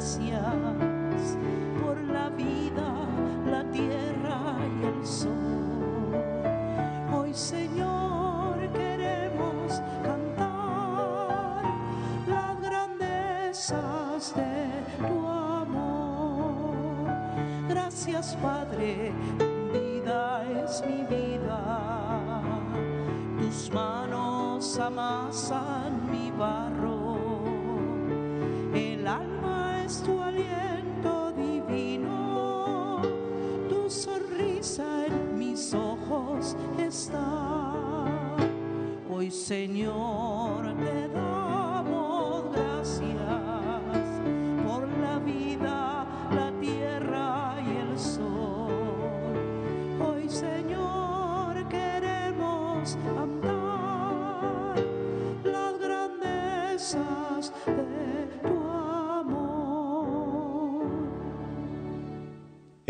gracias por la vida, la tierra y el sol. Hoy, Señor, queremos cantar las grandezas de tu amor. Gracias, Padre, tu vida es mi vida. Tus manos amasan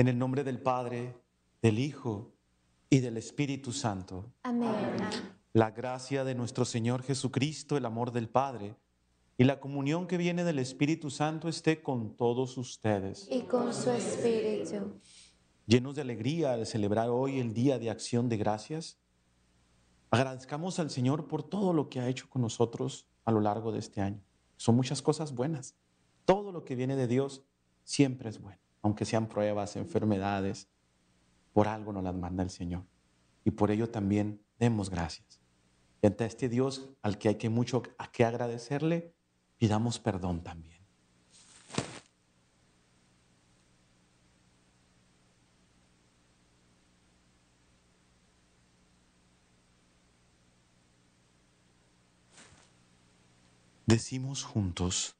En el nombre del Padre, del Hijo y del Espíritu Santo. Amén. La gracia de nuestro Señor Jesucristo, el amor del Padre y la comunión que viene del Espíritu Santo esté con todos ustedes. Y con su espíritu. Llenos de alegría al celebrar hoy el Día de Acción de Gracias, agradezcamos al Señor por todo lo que ha hecho con nosotros a lo largo de este año. Son muchas cosas buenas. Todo lo que viene de Dios siempre es bueno, aunque sean pruebas, enfermedades, por algo nos las manda el Señor. Y por ello también demos gracias. Y ante este Dios al que hay que mucho a que agradecerle, pidamos perdón también. Decimos juntos,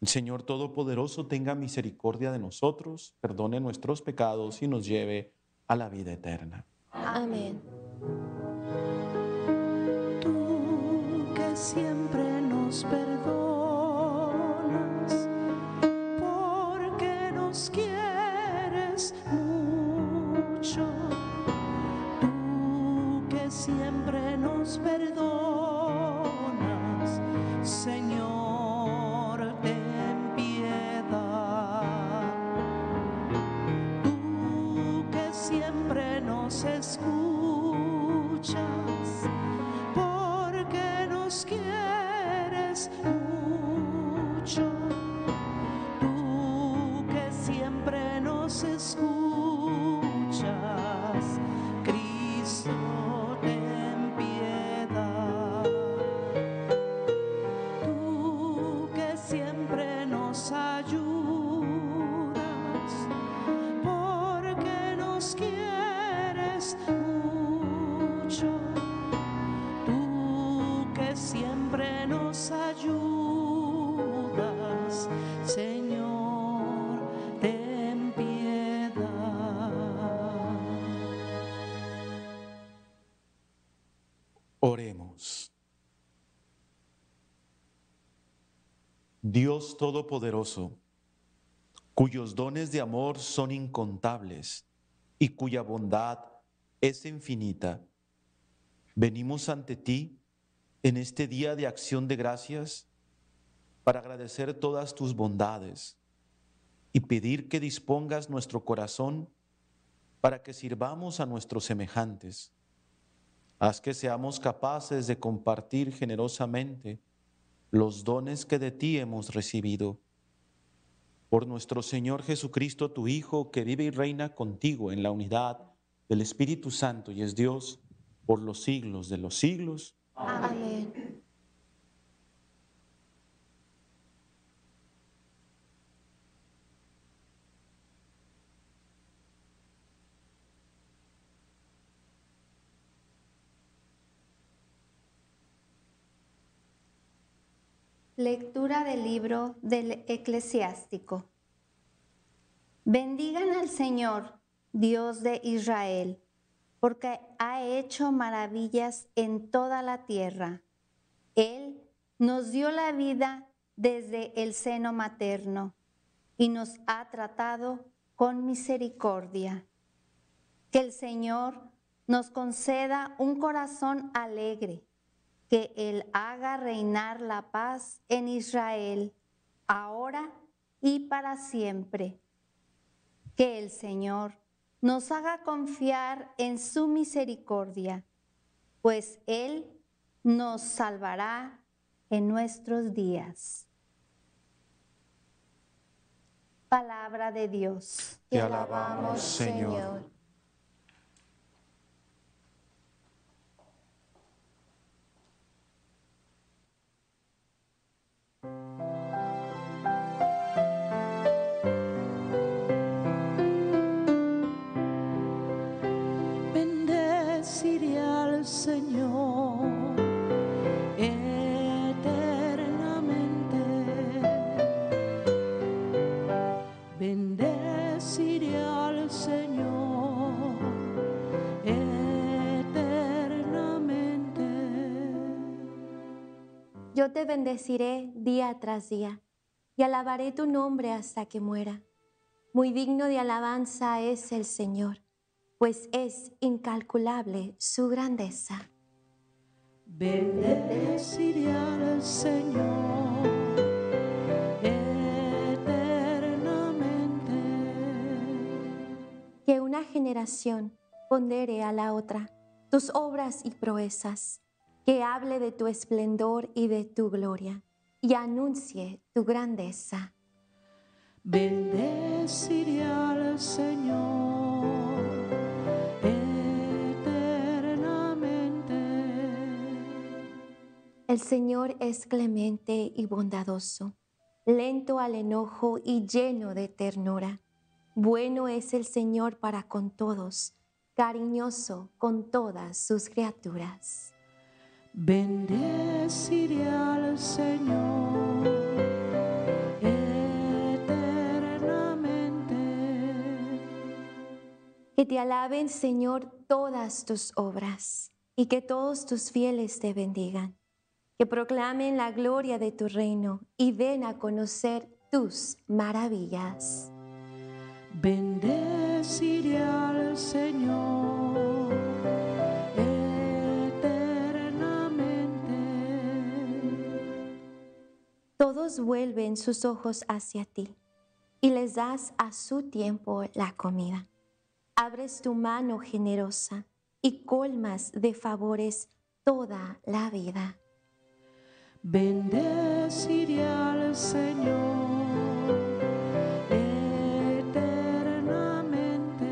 El Señor Todopoderoso tenga misericordia de nosotros, perdone nuestros pecados y nos lleve a la vida eterna. Amén. Tú que siempre nos perdonas, porque nos quieres mucho. Tú que siempre nos perdonas, Señor, future. Dios Todopoderoso, cuyos dones de amor son incontables y cuya bondad es infinita, venimos ante ti en este día de acción de gracias para agradecer todas tus bondades y pedir que dispongas nuestro corazón para que sirvamos a nuestros semejantes. Haz que seamos capaces de compartir generosamente los dones que de ti hemos recibido. Por nuestro Señor Jesucristo, tu Hijo, que vive y reina contigo en la unidad del Espíritu Santo y es Dios por los siglos de los siglos. Amén. Lectura del libro del eclesiástico. Bendigan al Señor, Dios de Israel, porque ha hecho maravillas en toda la tierra. Él nos dio la vida desde el seno materno y nos ha tratado con misericordia. Que el Señor nos conceda un corazón alegre, que Él haga reinar la paz en Israel, ahora y para siempre. Que el Señor nos haga confiar en su misericordia, pues Él nos salvará en nuestros días. Palabra de Dios. Te alabamos, Señor. Bendeciré al Señor Yo te bendeciré día tras día y alabaré tu nombre hasta que muera. Muy digno de alabanza es el Señor, pues es incalculable su grandeza. Bendeciré al Señor eternamente. Que una generación pondere a la otra tus obras y proezas, que hable de tu esplendor y de tu gloria, y anuncie tu grandeza. Bendeciré al Señor eternamente. El Señor es clemente y bondadoso, lento al enojo y lleno de ternura. Bueno es el Señor para con todos, cariñoso con todas sus criaturas. Bendeciré al Señor eternamente. Que te alaben, Señor, todas tus obras, y que todos tus fieles te bendigan. Que proclamen la gloria de tu reino y den a conocer tus maravillas. Bendeciré al Señor Todos vuelven sus ojos hacia ti y les das a su tiempo la comida. Abres tu mano generosa y colmas de favores toda la vida. Bendeciré al Señor eternamente.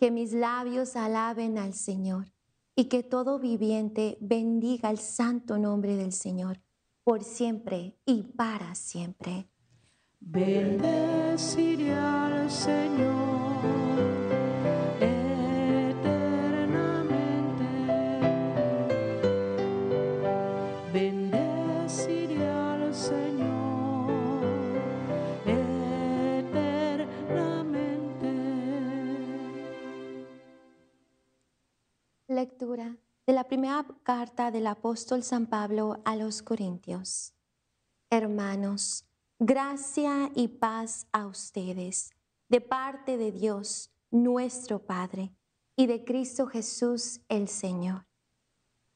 Que mis labios alaben al Señor y que todo viviente bendiga el santo nombre del Señor por siempre y para siempre. Bendeciré al Señor eternamente. Bendeciré al Señor eternamente. Lectura de la primera carta del apóstol San Pablo a los Corintios. Hermanos, gracia y paz a ustedes de parte de Dios, nuestro Padre, y de Cristo Jesús el Señor.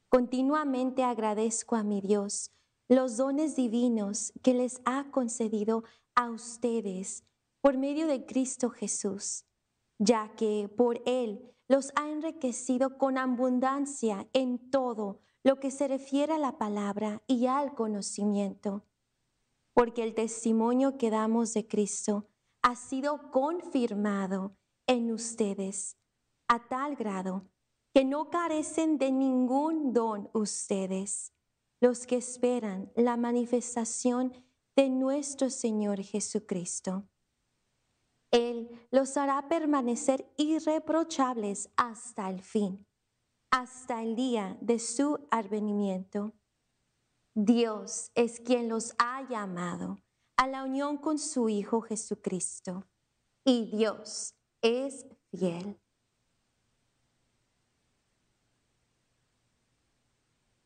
Continuamente agradezco a mi Dios los dones divinos que les ha concedido a ustedes por medio de Cristo Jesús, ya que por Él los ha enriquecido con abundancia en todo lo que se refiere a la palabra y al conocimiento. Porque el testimonio que damos de Cristo ha sido confirmado en ustedes a tal grado que no carecen de ningún don ustedes, los que esperan la manifestación de nuestro Señor Jesucristo. Él los hará permanecer irreprochables hasta el fin, hasta el día de su advenimiento. Dios es quien los ha llamado a la unión con su Hijo Jesucristo. Y Dios es fiel.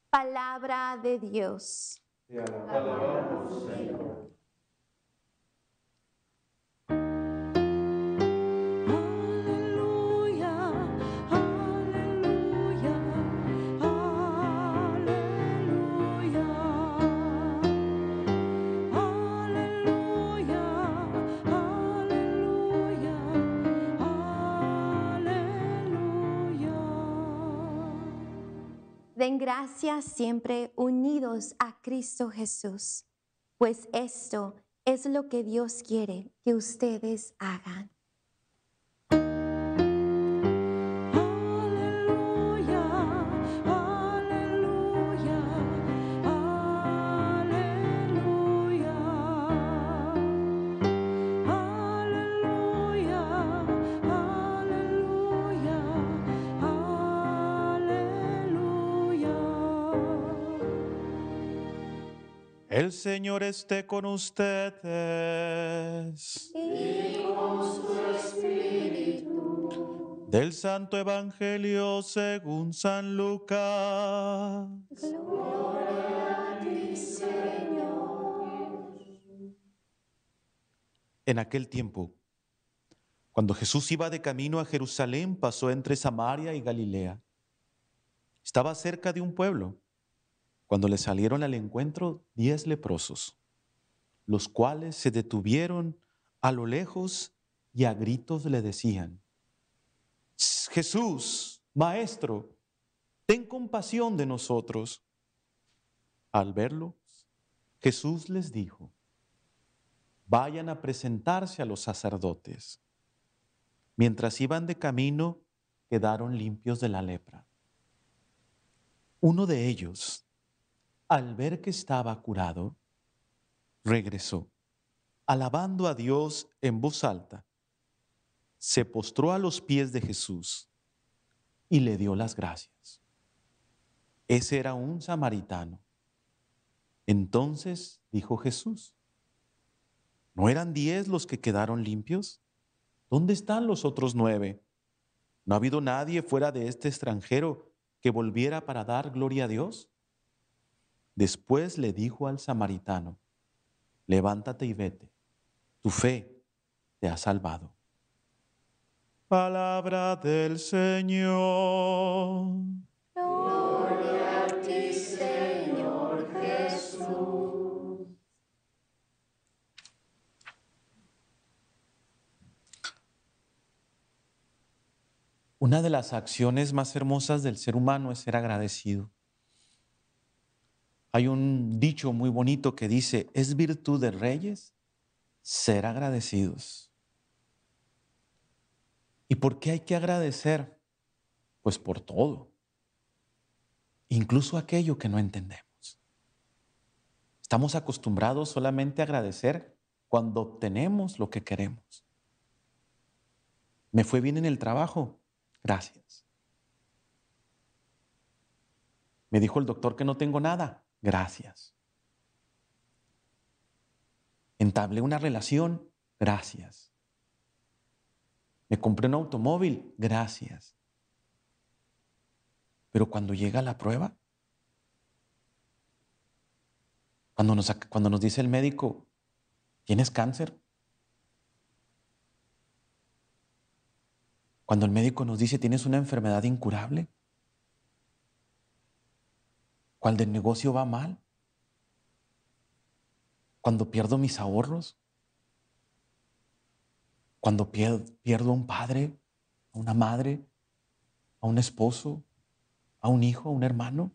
Palabra de Dios. Aleluya, Den gracias siempre unidos a Cristo Jesús, pues esto es lo que Dios quiere que ustedes hagan. El Señor esté con ustedes. Del Santo Evangelio según San Lucas. En aquel tiempo, cuando Jesús iba de camino a Jerusalén, pasó entre Samaria y Galilea. Estaba cerca de un pueblo cuando le salieron al encuentro diez leprosos, los cuales se detuvieron a lo lejos y a gritos le decían, Jesús, Maestro, ten compasión de nosotros. Al verlo, Jesús les dijo, vayan a presentarse a los sacerdotes. Mientras iban de camino, quedaron limpios de la lepra. Uno de ellos, al ver que estaba curado, regresó, alabando a Dios en voz alta. Se postró a los pies de Jesús y le dio las gracias. Ese era un samaritano. Entonces dijo Jesús, ¿no eran diez los que quedaron limpios? ¿Dónde están los otros nueve? ¿No ha habido nadie fuera de este extranjero que volviera para dar gloria a Dios? Después le dijo al samaritano, levántate y vete, tu fe te ha salvado. Palabra del Señor. Una de las acciones más hermosas del ser humano es ser agradecido. Hay un dicho muy bonito que dice, es virtud de reyes ser agradecidos. ¿Y por qué hay que agradecer? Pues por todo, incluso aquello que no entendemos. Estamos acostumbrados solamente a agradecer cuando obtenemos lo que queremos. Me fue bien en el trabajo, gracias. Me dijo el doctor que no tengo nada, gracias. Entablé una relación, gracias. Me compré un automóvil, gracias. Pero cuando llega la prueba, cuando nos, cuando nos dice el médico, ¿tienes cáncer? Cuando el médico nos dice, ¿tienes una enfermedad incurable? Cuando el negocio va mal. Cuando pierdo mis ahorros. Cuando pierdo, a un padre, a una madre, a un esposo, a un hijo, a un hermano.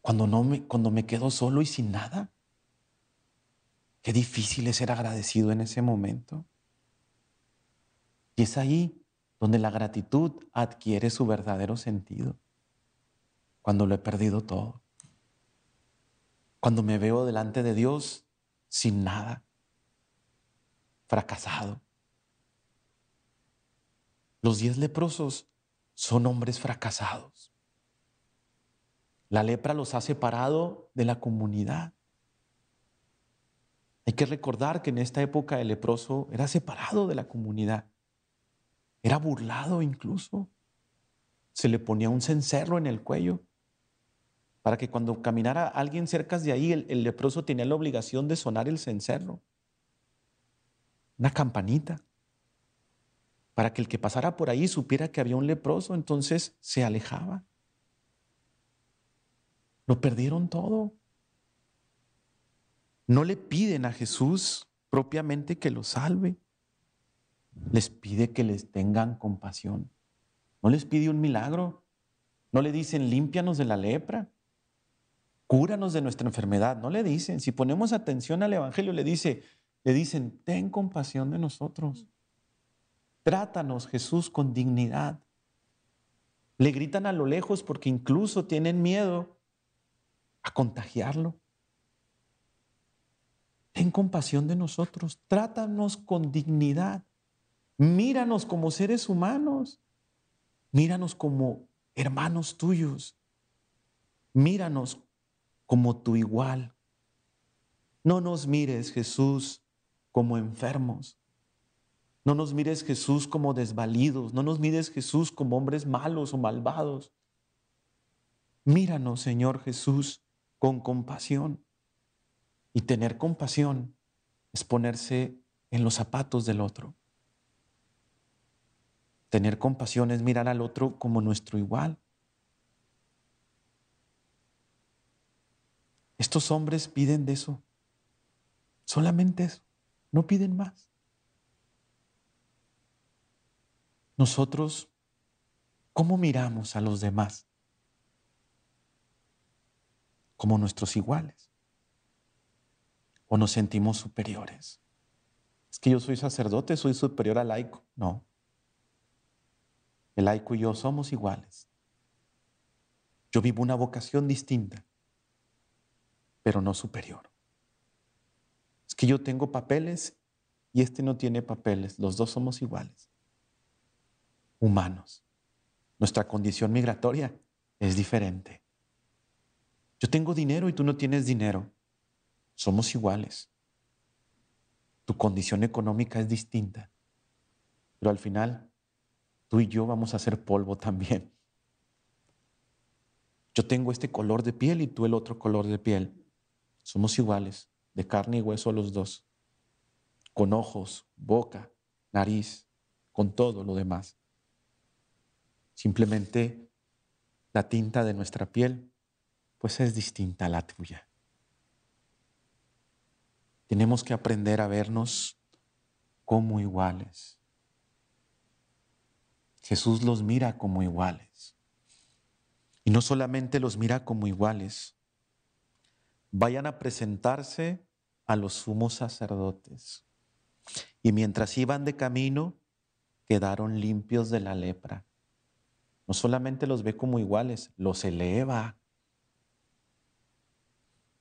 Cuando, no me, cuando me quedo solo y sin nada. Qué difícil es ser agradecido en ese momento. Y es ahí donde la gratitud adquiere su verdadero sentido. Cuando lo he perdido todo. Cuando me veo delante de Dios sin nada. Fracasado. Los diez leprosos son hombres fracasados. La lepra los ha separado de la comunidad. Hay que recordar que en esta época el leproso era separado de la comunidad. Era burlado incluso. Se le ponía un cencerro en el cuello para que cuando caminara alguien cerca de ahí, el, leproso tenía la obligación de sonar el cencerro. Una campanita. Para que el que pasara por ahí supiera que había un leproso, entonces se alejaba. Lo perdieron todo. No le piden a Jesús propiamente que lo salve. Les pide que les tengan compasión. No les pide un milagro. No le dicen límpianos de la lepra. Cúranos de nuestra enfermedad. No le dicen. Si ponemos atención al Evangelio, le, dice, le dicen, ten compasión de nosotros. Trátanos, Jesús, con dignidad. Le gritan a lo lejos porque incluso tienen miedo a contagiarlo. Ten compasión de nosotros, trátanos con dignidad, míranos como seres humanos, míranos como hermanos tuyos, míranos como tu igual. No nos mires, Jesús, como enfermos. No nos mires, Jesús, como desvalidos. No nos mires, Jesús, como hombres malos o malvados. Míranos, Señor Jesús, con compasión. Y tener compasión es ponerse en los zapatos del otro. Tener compasión es mirar al otro como nuestro igual. Estos hombres piden de eso. Solamente eso. No piden más. Nosotros, ¿cómo miramos a los demás? Como nuestros iguales o nos sentimos superiores? Es que yo soy sacerdote, soy superior al laico. No. El laico y yo somos iguales. Yo vivo una vocación distinta, pero no superior. Es que yo tengo papeles y este no tiene papeles. Los dos somos iguales. Humanos. Nuestra condición migratoria es diferente. Yo tengo dinero y tú no tienes dinero. Somos iguales. Tu condición económica es distinta. Pero al final, tú y yo vamos a ser polvo también. Yo tengo este color de piel y tú el otro color de piel. Somos iguales, de carne y hueso los dos, con ojos, boca, nariz, con todo lo demás. Simplemente la tinta de nuestra piel, pues es distinta a la tuya. Tenemos que aprender a vernos como iguales. Jesús los mira como iguales. Y no solamente los mira como iguales, vayan a presentarse a los sumos sacerdotes. Y mientras iban de camino, quedaron limpios de la lepra. No solamente los ve como iguales, los eleva.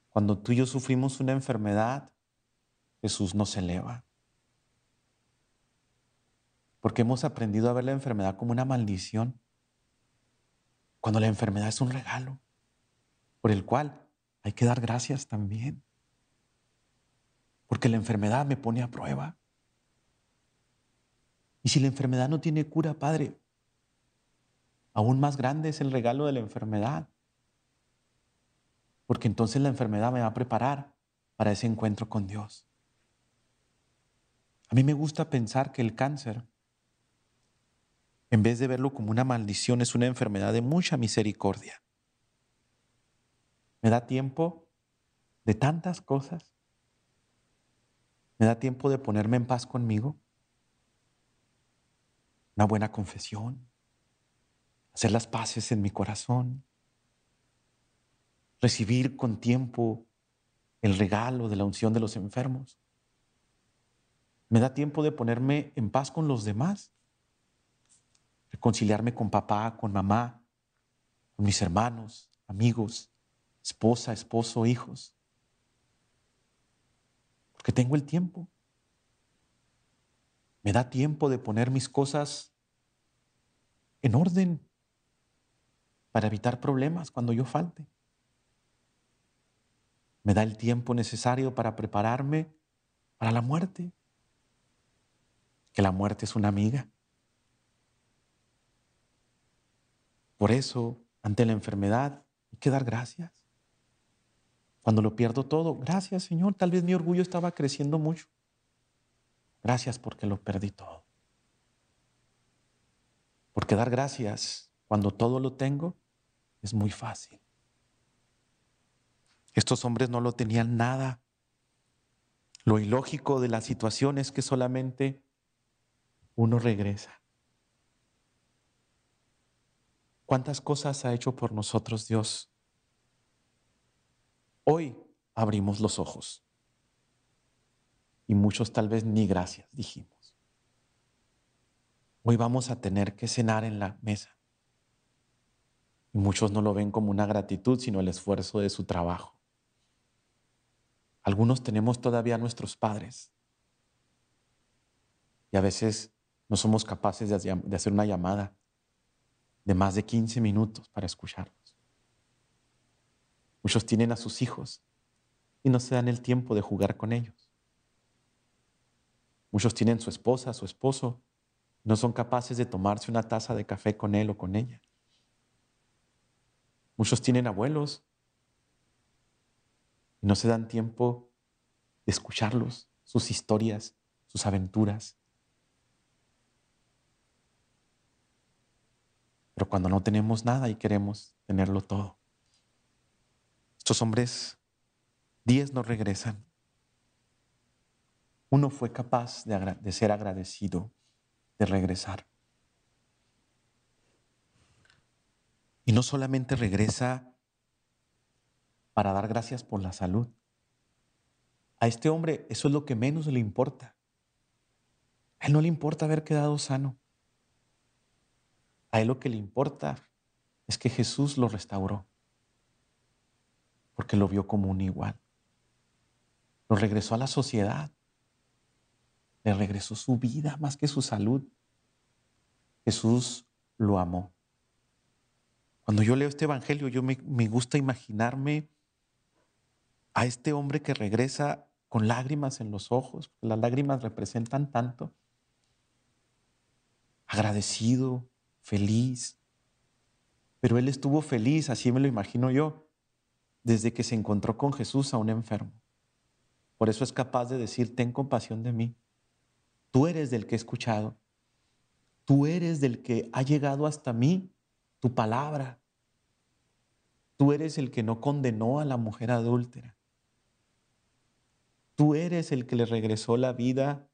Cuando tú y yo sufrimos una enfermedad, Jesús nos eleva. Porque hemos aprendido a ver la enfermedad como una maldición, cuando la enfermedad es un regalo por el cual hay que dar gracias también. Porque la enfermedad me pone a prueba. Y si la enfermedad no tiene cura, Padre, aún más grande es el regalo de la enfermedad. Porque entonces la enfermedad me va a preparar para ese encuentro con Dios. A mí me gusta pensar que el cáncer, en vez de verlo como una maldición, es una enfermedad de mucha misericordia. Me da tiempo de tantas cosas. Me da tiempo de ponerme en paz conmigo. Una buena confesión. Hacer las paces en mi corazón. Recibir con tiempo el regalo de la unción de los enfermos. Me da tiempo de ponerme en paz con los demás, reconciliarme con papá, con mamá, con mis hermanos, amigos, esposa, esposo, hijos. Porque tengo el tiempo. Me da tiempo de poner mis cosas en orden para evitar problemas cuando yo falte. me da el tiempo necesario para prepararme para la muerte. Que la muerte es una amiga. Por eso, ante la enfermedad, hay que dar gracias. Cuando lo pierdo todo, gracias Señor, tal vez mi orgullo estaba creciendo mucho. Gracias porque lo perdí todo. Porque dar gracias cuando todo lo tengo es muy fácil. Estos hombres no lo tenían nada. Lo ilógico de la situación es que solamente uno regresa. ¿Cuántas cosas ha hecho por nosotros Dios? Hoy abrimos los ojos y muchos tal vez ni gracias dijimos. Hoy vamos a tener que cenar en la mesa. Y muchos no lo ven como una gratitud, sino el esfuerzo de su trabajo. Algunos tenemos todavía nuestros padres y a veces no somos capaces de hacer una llamada de más de 15 minutos para escucharlos. Muchos tienen a sus hijos y no se dan el tiempo de jugar con ellos. Muchos tienen su esposa, su esposo, no son capaces de tomarse una taza de café con él o con ella. Muchos tienen abuelos y no se dan tiempo de escucharlos, sus historias, sus aventuras. Pero cuando no tenemos nada y queremos tenerlo todo, estos hombres, diez no regresan. Uno fue capaz de, de ser agradecido, de regresar. Y no solamente regresa para dar gracias por la salud. A este hombre eso es lo que menos le importa. A él no le importa haber quedado sano. A él lo que le importa es que Jesús lo restauró, porque lo vio como un igual. Lo regresó a la sociedad. Le regresó su vida más que su salud. Jesús lo amó. Cuando yo leo este Evangelio, yo me, me gusta imaginarme a este hombre que regresa con lágrimas en los ojos, las lágrimas representan tanto, agradecido, feliz. Pero él estuvo feliz, así me lo imagino yo, desde que se encontró con Jesús a un enfermo. Por eso es capaz de decir, ten compasión de mí. Tú eres del que he escuchado. Tú eres del que ha llegado hasta mí tu palabra. Tú eres el que no condenó a la mujer adúltera. Tú eres el que le regresó la vida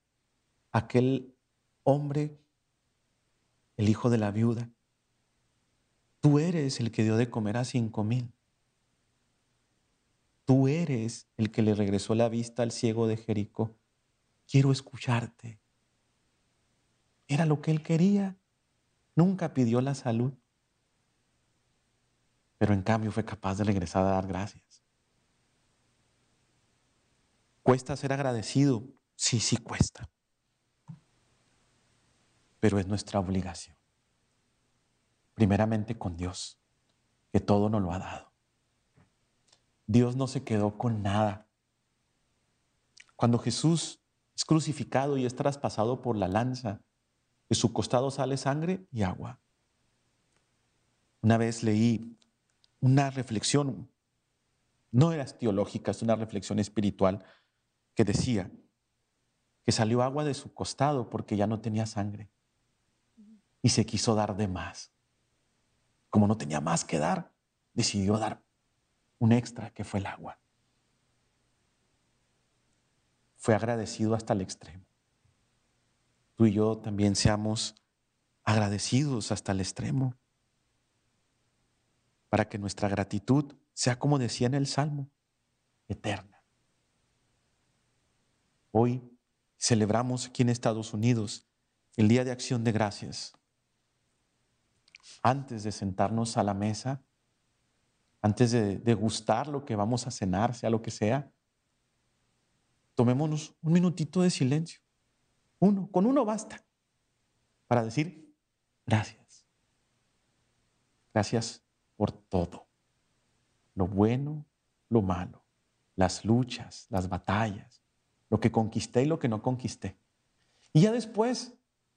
a aquel hombre, el hijo de la viuda. Tú eres el que dio de comer a cinco mil. Tú eres el que le regresó la vista al ciego de Jericó. Quiero escucharte. Era lo que él quería. Nunca pidió la salud. Pero en cambio fue capaz de regresar a dar gracias. ¿Cuesta ser agradecido? Sí, sí cuesta. Pero es nuestra obligación. Primeramente con Dios, que todo nos lo ha dado. Dios no se quedó con nada. Cuando Jesús es crucificado y es traspasado por la lanza, de su costado sale sangre y agua. Una vez leí una reflexión, no era teológica, es una reflexión espiritual que decía que salió agua de su costado porque ya no tenía sangre y se quiso dar de más. Como no tenía más que dar, decidió dar un extra que fue el agua. Fue agradecido hasta el extremo. Tú y yo también seamos agradecidos hasta el extremo para que nuestra gratitud sea como decía en el Salmo, eterna. Hoy celebramos aquí en Estados Unidos el Día de Acción de Gracias. Antes de sentarnos a la mesa, antes de degustar lo que vamos a cenar, sea lo que sea, tomémonos un minutito de silencio. Uno, con uno basta, para decir gracias. Gracias por todo, lo bueno, lo malo, las luchas, las batallas, lo que conquisté y lo que no conquisté. Y ya después,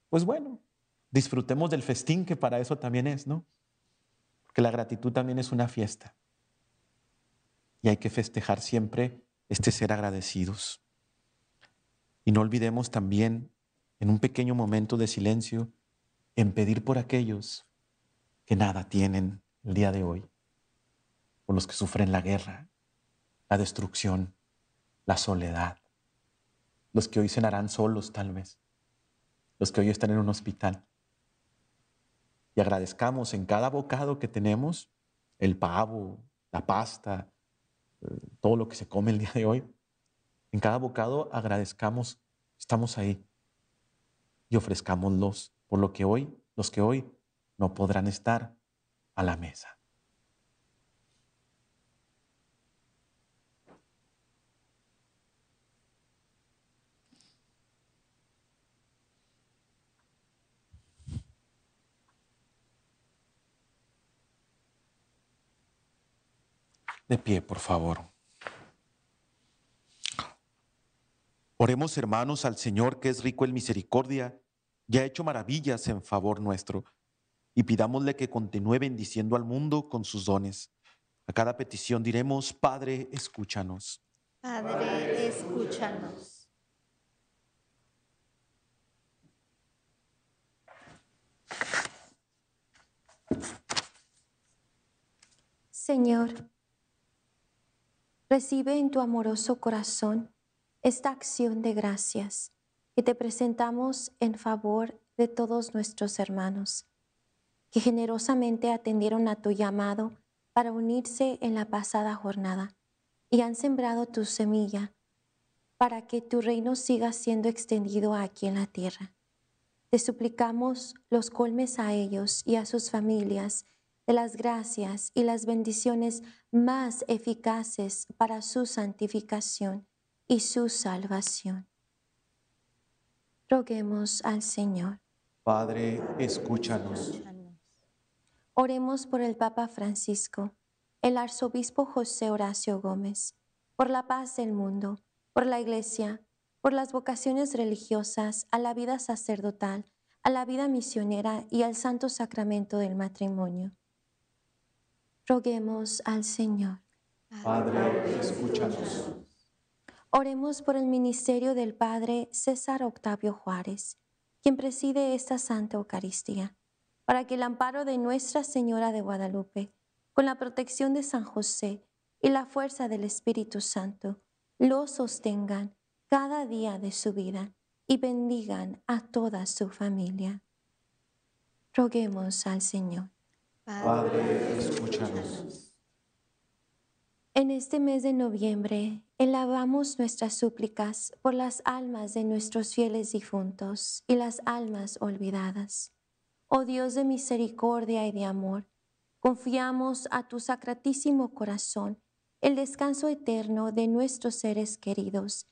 pues bueno, disfrutemos del festín que para eso también es, ¿no? Porque la gratitud también es una fiesta. Y hay que festejar siempre este ser agradecidos. Y no olvidemos también, en un pequeño momento de silencio, en pedir por aquellos que nada tienen el día de hoy, por los que sufren la guerra, la destrucción, la soledad, los que hoy cenarán solos tal vez, los que hoy están en un hospital. Agradezcamos en cada bocado que tenemos, el pavo, la pasta, eh, todo lo que se come el día de hoy, en cada bocado agradezcamos, estamos ahí y ofrezcámoslos por lo que hoy, los que hoy no podrán estar a la mesa. De pie, por favor. Oremos, hermanos, al Señor que es rico en misericordia y ha hecho maravillas en favor nuestro, y pidámosle que continúe bendiciendo al mundo con sus dones. A cada petición diremos, Padre, escúchanos. Padre, escúchanos. Señor, recibe en tu amoroso corazón esta acción de gracias que te presentamos en favor de todos nuestros hermanos, que generosamente atendieron a tu llamado para unirse en la pasada jornada y han sembrado tu semilla para que tu reino siga siendo extendido aquí en la tierra. Te suplicamos los colmes a ellos y a sus familias de las gracias y las bendiciones más eficaces para su santificación y su salvación. Roguemos al Señor. Padre, escúchanos. Oremos por el Papa Francisco, el Arzobispo José Horacio Gómez, por la paz del mundo, por la Iglesia, por las vocaciones religiosas, a la vida sacerdotal, a la vida misionera y al santo sacramento del matrimonio. Roguemos al Señor. Padre, escúchanos. Oremos por el ministerio del Padre César Octavio Juárez, quien preside esta Santa Eucaristía, para que el amparo de Nuestra Señora de Guadalupe, con la protección de San José y la fuerza del Espíritu Santo, lo sostengan cada día de su vida y bendigan a toda su familia. Roguemos al Señor. Padre, escúchanos. En este mes de noviembre, elevamos nuestras súplicas por las almas de nuestros fieles difuntos y las almas olvidadas. Oh Dios de misericordia y de amor, confiamos a tu sacratísimo corazón el descanso eterno de nuestros seres queridos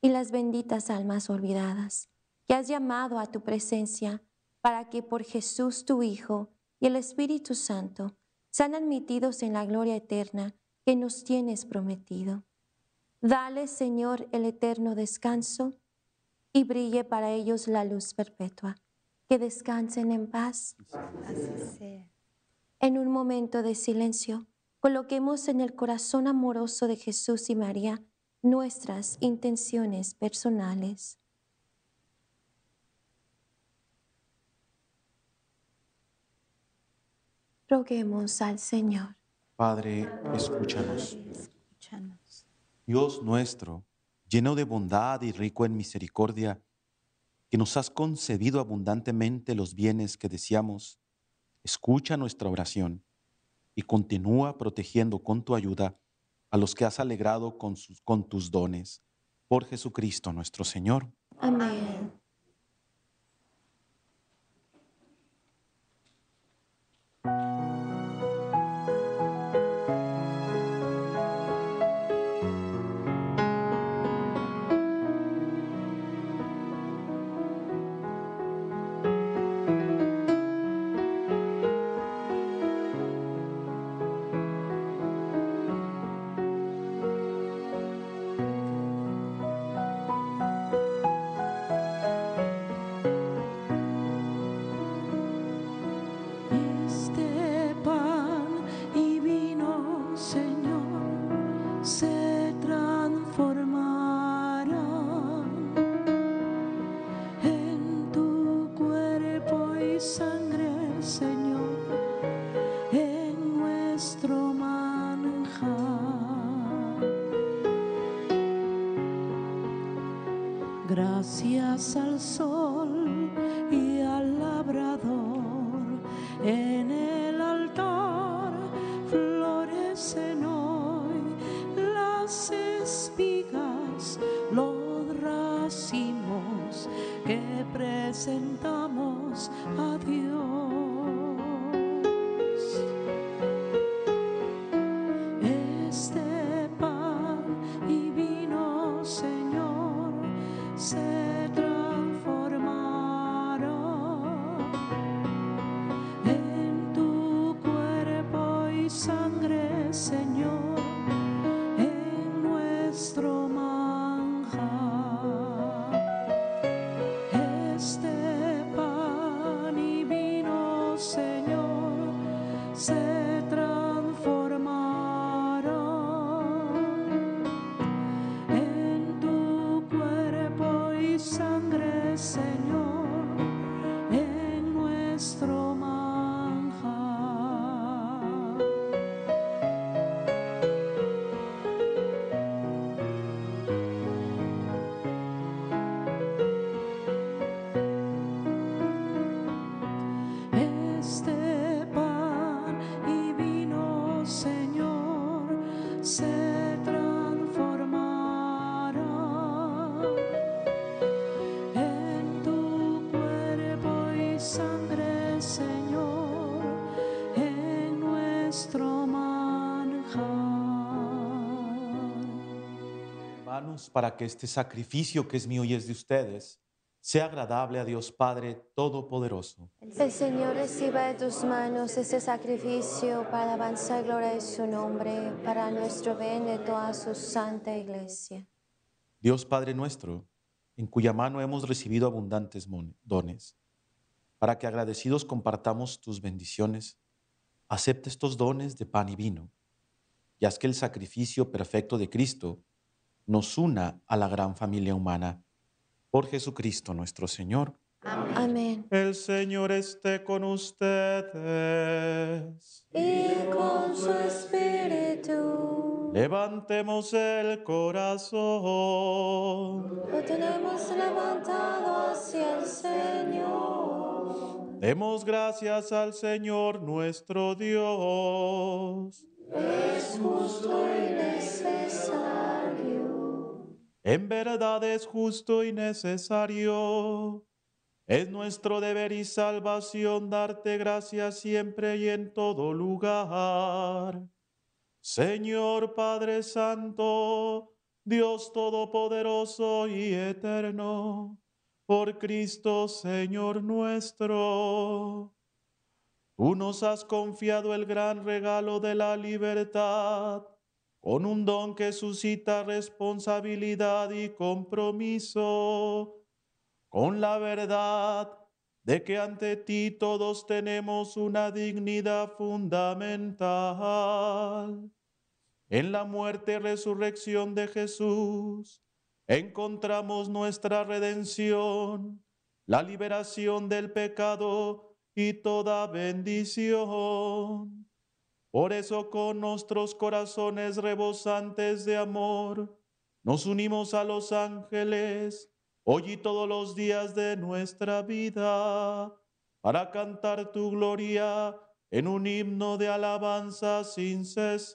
y las benditas almas olvidadas que has llamado a tu presencia para que por Jesús tu Hijo y el Espíritu Santo sean admitidos en la gloria eterna que nos tienes prometido. Dale, Señor, el eterno descanso y brille para ellos la luz perpetua. Que descansen en paz. Así sea. En un momento de silencio, coloquemos en el corazón amoroso de Jesús y María nuestras intenciones personales. Roguemos al Señor. Padre, escúchanos. Escúchanos. Dios nuestro, lleno de bondad y rico en misericordia, que nos has concedido abundantemente los bienes que deseamos, escucha nuestra oración y continúa protegiendo con tu ayuda a los que has alegrado con, sus- con tus dones. Por Jesucristo nuestro Señor. Amén. Gracias al sol Hermanos, para que este sacrificio que es mío y es de ustedes sea agradable a Dios Padre Todopoderoso. El Señor reciba de tus manos este sacrificio para la alabanza y gloria de su nombre, para nuestro bien de toda su santa iglesia. Dios Padre nuestro, en cuya mano hemos recibido abundantes dones, para que agradecidos compartamos tus bendiciones, acepte estos dones de pan y vino, y haz que el sacrificio perfecto de Cristo nos una a la gran familia humana. Por Jesucristo nuestro Señor. Amén. El Señor esté con ustedes. Y con su espíritu Levantemos el corazón. lo tenemos levantado hacia el Señor. Demos gracias al Señor nuestro Dios. Es justo y necesario. En verdad es justo y necesario. Es nuestro deber y salvación darte gracias siempre y en todo lugar. Señor Padre Santo, Dios Todopoderoso y Eterno, por Cristo Señor nuestro. Tú nos has confiado el gran regalo de la libertad con un don que suscita responsabilidad y compromiso, con la verdad de que ante ti todos tenemos una dignidad fundamental. En la muerte y resurrección de Jesús encontramos nuestra redención, la liberación del pecado y toda bendición. Por eso con nuestros corazones rebosantes de amor, nos unimos a los ángeles hoy y todos los días de nuestra vida para cantar tu gloria en un himno de alabanza sin cesar.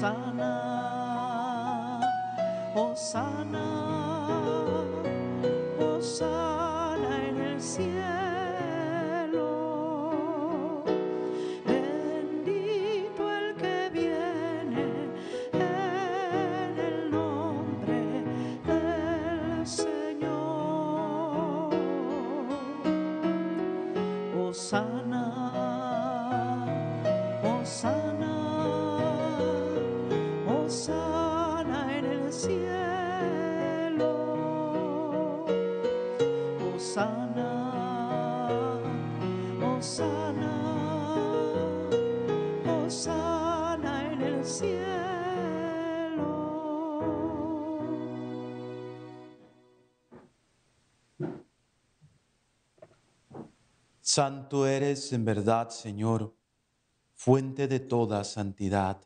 Osana, Osana, Osana en el cielo. Santo eres en verdad, Señor, fuente de toda santidad.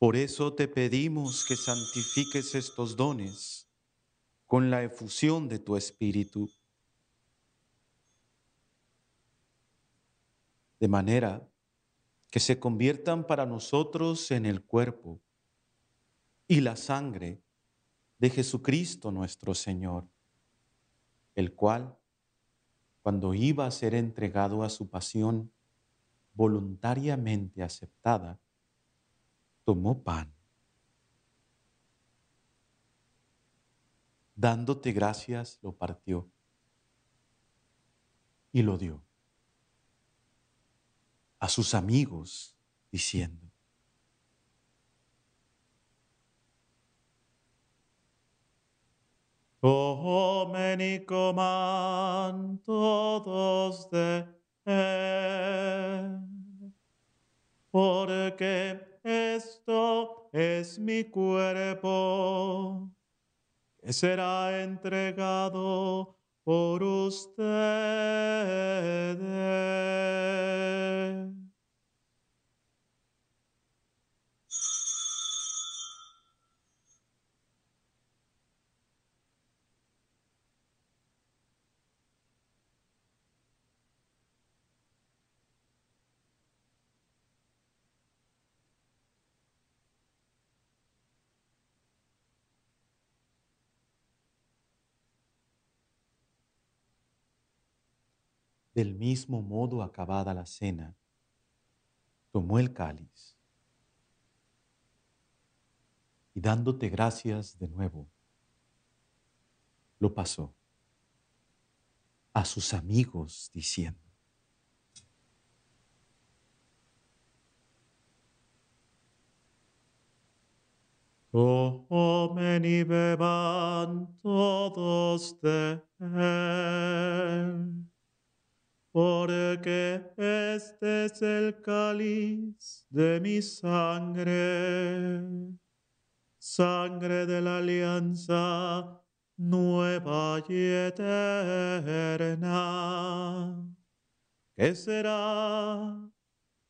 Por eso te pedimos que santifiques estos dones con la efusión de tu Espíritu, de manera que se conviertan para nosotros en el cuerpo y la sangre de Jesucristo nuestro Señor, el cual, cuando iba a ser entregado a su pasión voluntariamente aceptada, tomó pan. Dándote gracias, lo partió y lo dio a sus amigos, diciendo, Comen coman todos de él, porque esto es mi cuerpo, que será entregado por ustedes. Del mismo modo, acabada la cena, tomó el cáliz y dándote gracias de nuevo, lo pasó a sus amigos diciendo, Comen y beban todos de él porque este es el cáliz de mi sangre, sangre de la alianza nueva y eterna, que será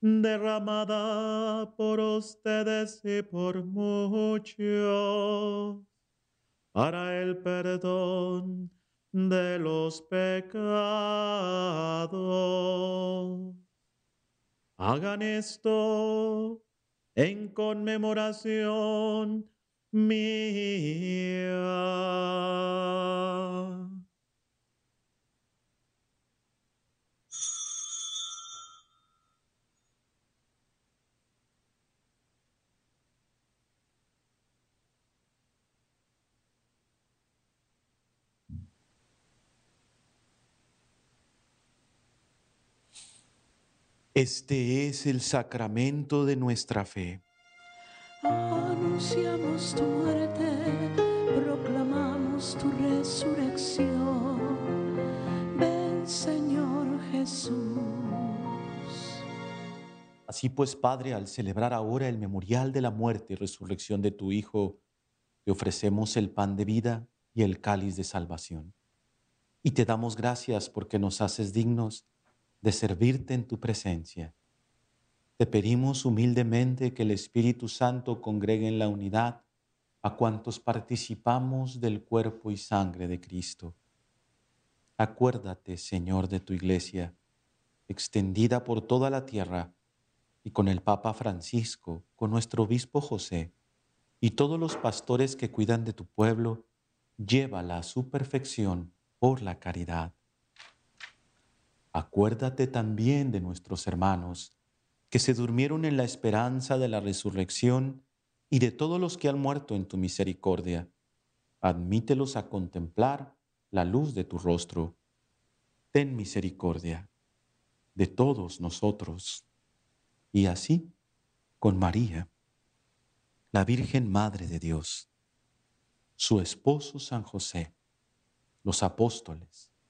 derramada por ustedes y por muchos para el perdón de los pecados. Hagan esto en conmemoración mía. Este es el sacramento de nuestra fe. Anunciamos tu muerte, proclamamos tu resurrección. Ven, Señor Jesús. Así pues, Padre, al celebrar ahora el memorial de la muerte y resurrección de tu Hijo, te ofrecemos el pan de vida y el cáliz de salvación. Y te damos gracias porque nos haces dignos de servirte en tu presencia. Te pedimos humildemente que el Espíritu Santo congregue en la unidad a cuantos participamos del cuerpo y sangre de Cristo. Acuérdate, Señor, de tu iglesia, extendida por toda la tierra, y con el Papa Francisco, con nuestro obispo José, y todos los pastores que cuidan de tu pueblo, llévala a su perfección por la caridad. Acuérdate también de nuestros hermanos que se durmieron en la esperanza de la resurrección y de todos los que han muerto en tu misericordia. Admítelos a contemplar la luz de tu rostro. Ten misericordia de todos nosotros. Y así, con María, la Virgen Madre de Dios, su esposo San José, los apóstoles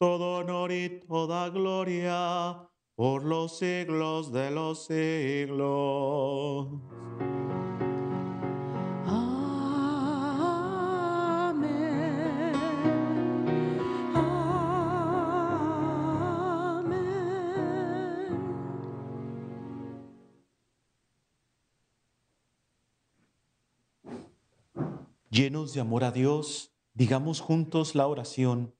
todo honor y toda gloria por los siglos de los siglos. Llenos de amor a Dios, digamos juntos la oración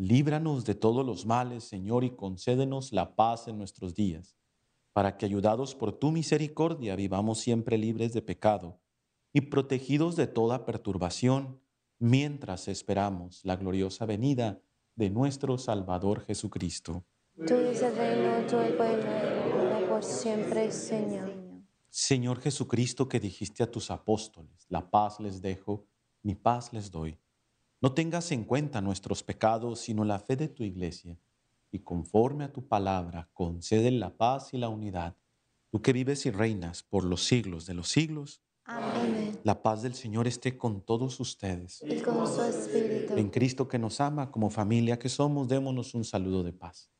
Líbranos de todos los males, Señor, y concédenos la paz en nuestros días, para que, ayudados por tu misericordia, vivamos siempre libres de pecado y protegidos de toda perturbación, mientras esperamos la gloriosa venida de nuestro Salvador Jesucristo. Tú es el reino, tú el gloria por siempre, Señor. Señor Jesucristo, que dijiste a tus apóstoles, la paz les dejo, mi paz les doy. No tengas en cuenta nuestros pecados, sino la fe de tu iglesia, y conforme a tu palabra, concede la paz y la unidad. Tú que vives y reinas por los siglos de los siglos, Amén. la paz del Señor esté con todos ustedes. Y con su espíritu. En Cristo que nos ama, como familia que somos, démonos un saludo de paz.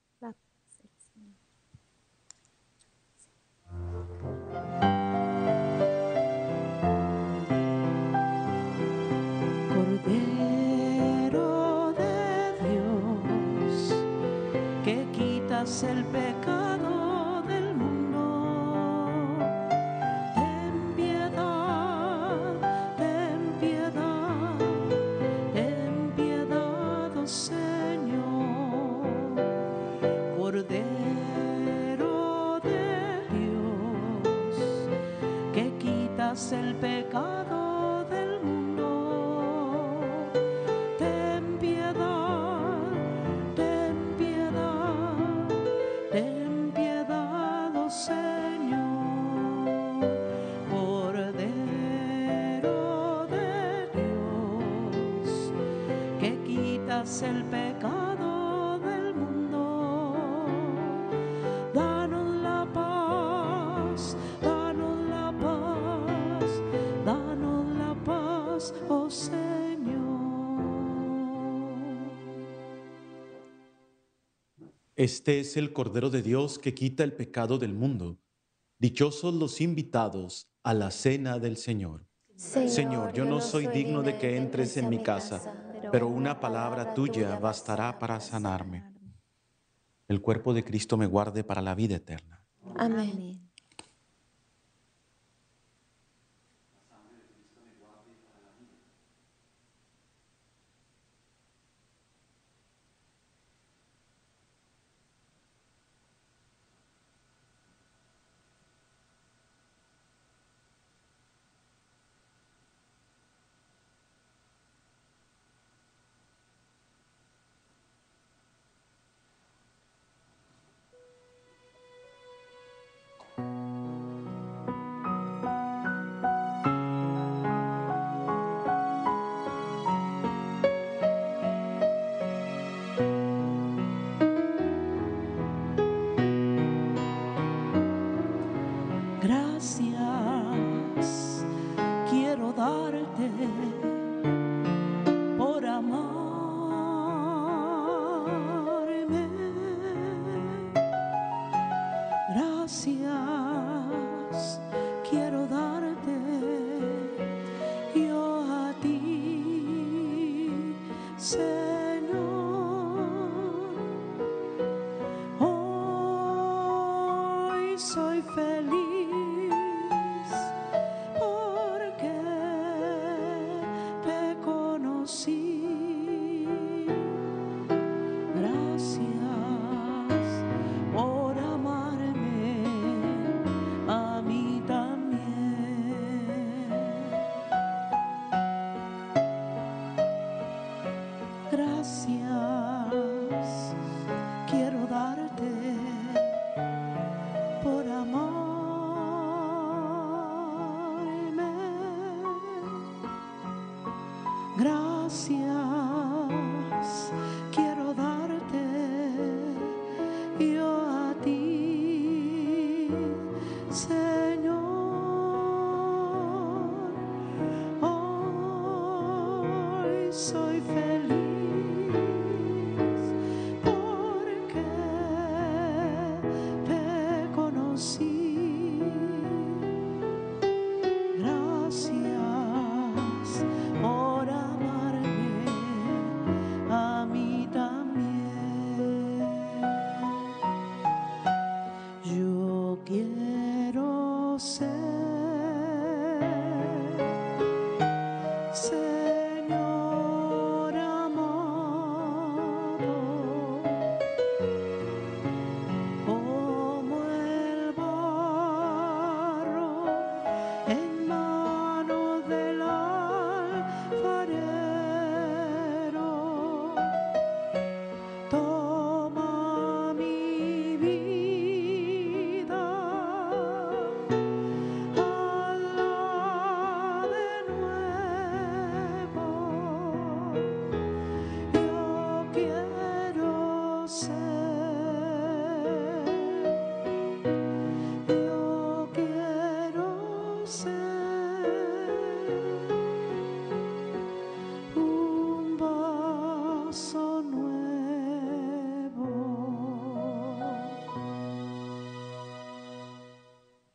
Este es el Cordero de Dios que quita el pecado del mundo. Dichosos los invitados a la cena del Señor. Señor, yo no soy digno de que entres en mi casa, pero una palabra tuya bastará para sanarme. El cuerpo de Cristo me guarde para la vida eterna. Amén. Gracias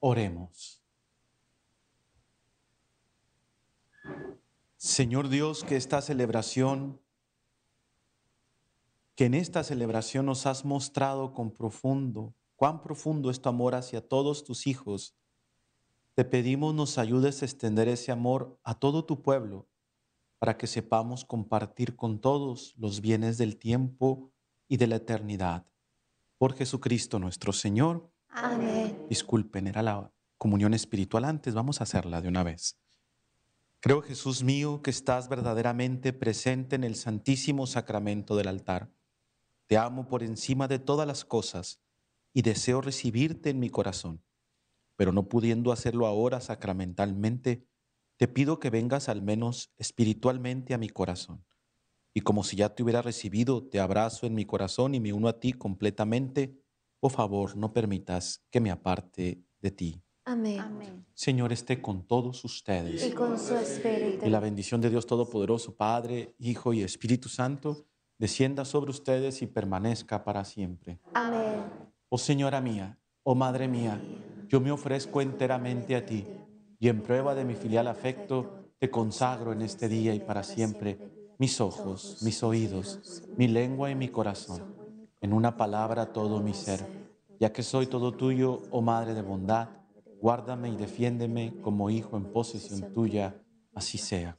Oremos. Señor Dios, que esta celebración, que en esta celebración nos has mostrado con profundo, cuán profundo es tu amor hacia todos tus hijos, te pedimos nos ayudes a extender ese amor a todo tu pueblo, para que sepamos compartir con todos los bienes del tiempo y de la eternidad. Por Jesucristo nuestro Señor. Disculpen, era la comunión espiritual antes, vamos a hacerla de una vez. Creo, Jesús mío, que estás verdaderamente presente en el santísimo sacramento del altar. Te amo por encima de todas las cosas y deseo recibirte en mi corazón. Pero no pudiendo hacerlo ahora sacramentalmente, te pido que vengas al menos espiritualmente a mi corazón. Y como si ya te hubiera recibido, te abrazo en mi corazón y me uno a ti completamente. Por favor, no permitas que me aparte de ti. Amén. Amén. Señor esté con todos ustedes. Y con su espíritu. Y la bendición de Dios Todopoderoso, Padre, Hijo y Espíritu Santo, descienda sobre ustedes y permanezca para siempre. Amén. Oh Señora mía, oh Madre mía, yo me ofrezco enteramente a ti y en prueba de mi filial afecto te consagro en este día y para siempre mis ojos, mis oídos, mi lengua y mi corazón, en una palabra todo mi ser, ya que soy todo tuyo, oh Madre de bondad, guárdame y defiéndeme como hijo en posesión tuya, así sea.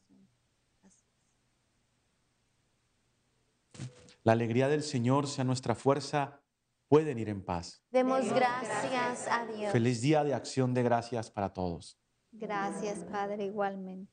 La alegría del Señor sea nuestra fuerza, pueden ir en paz. Demos gracias a Dios. Feliz día de acción de gracias para todos. Gracias, Padre, igualmente.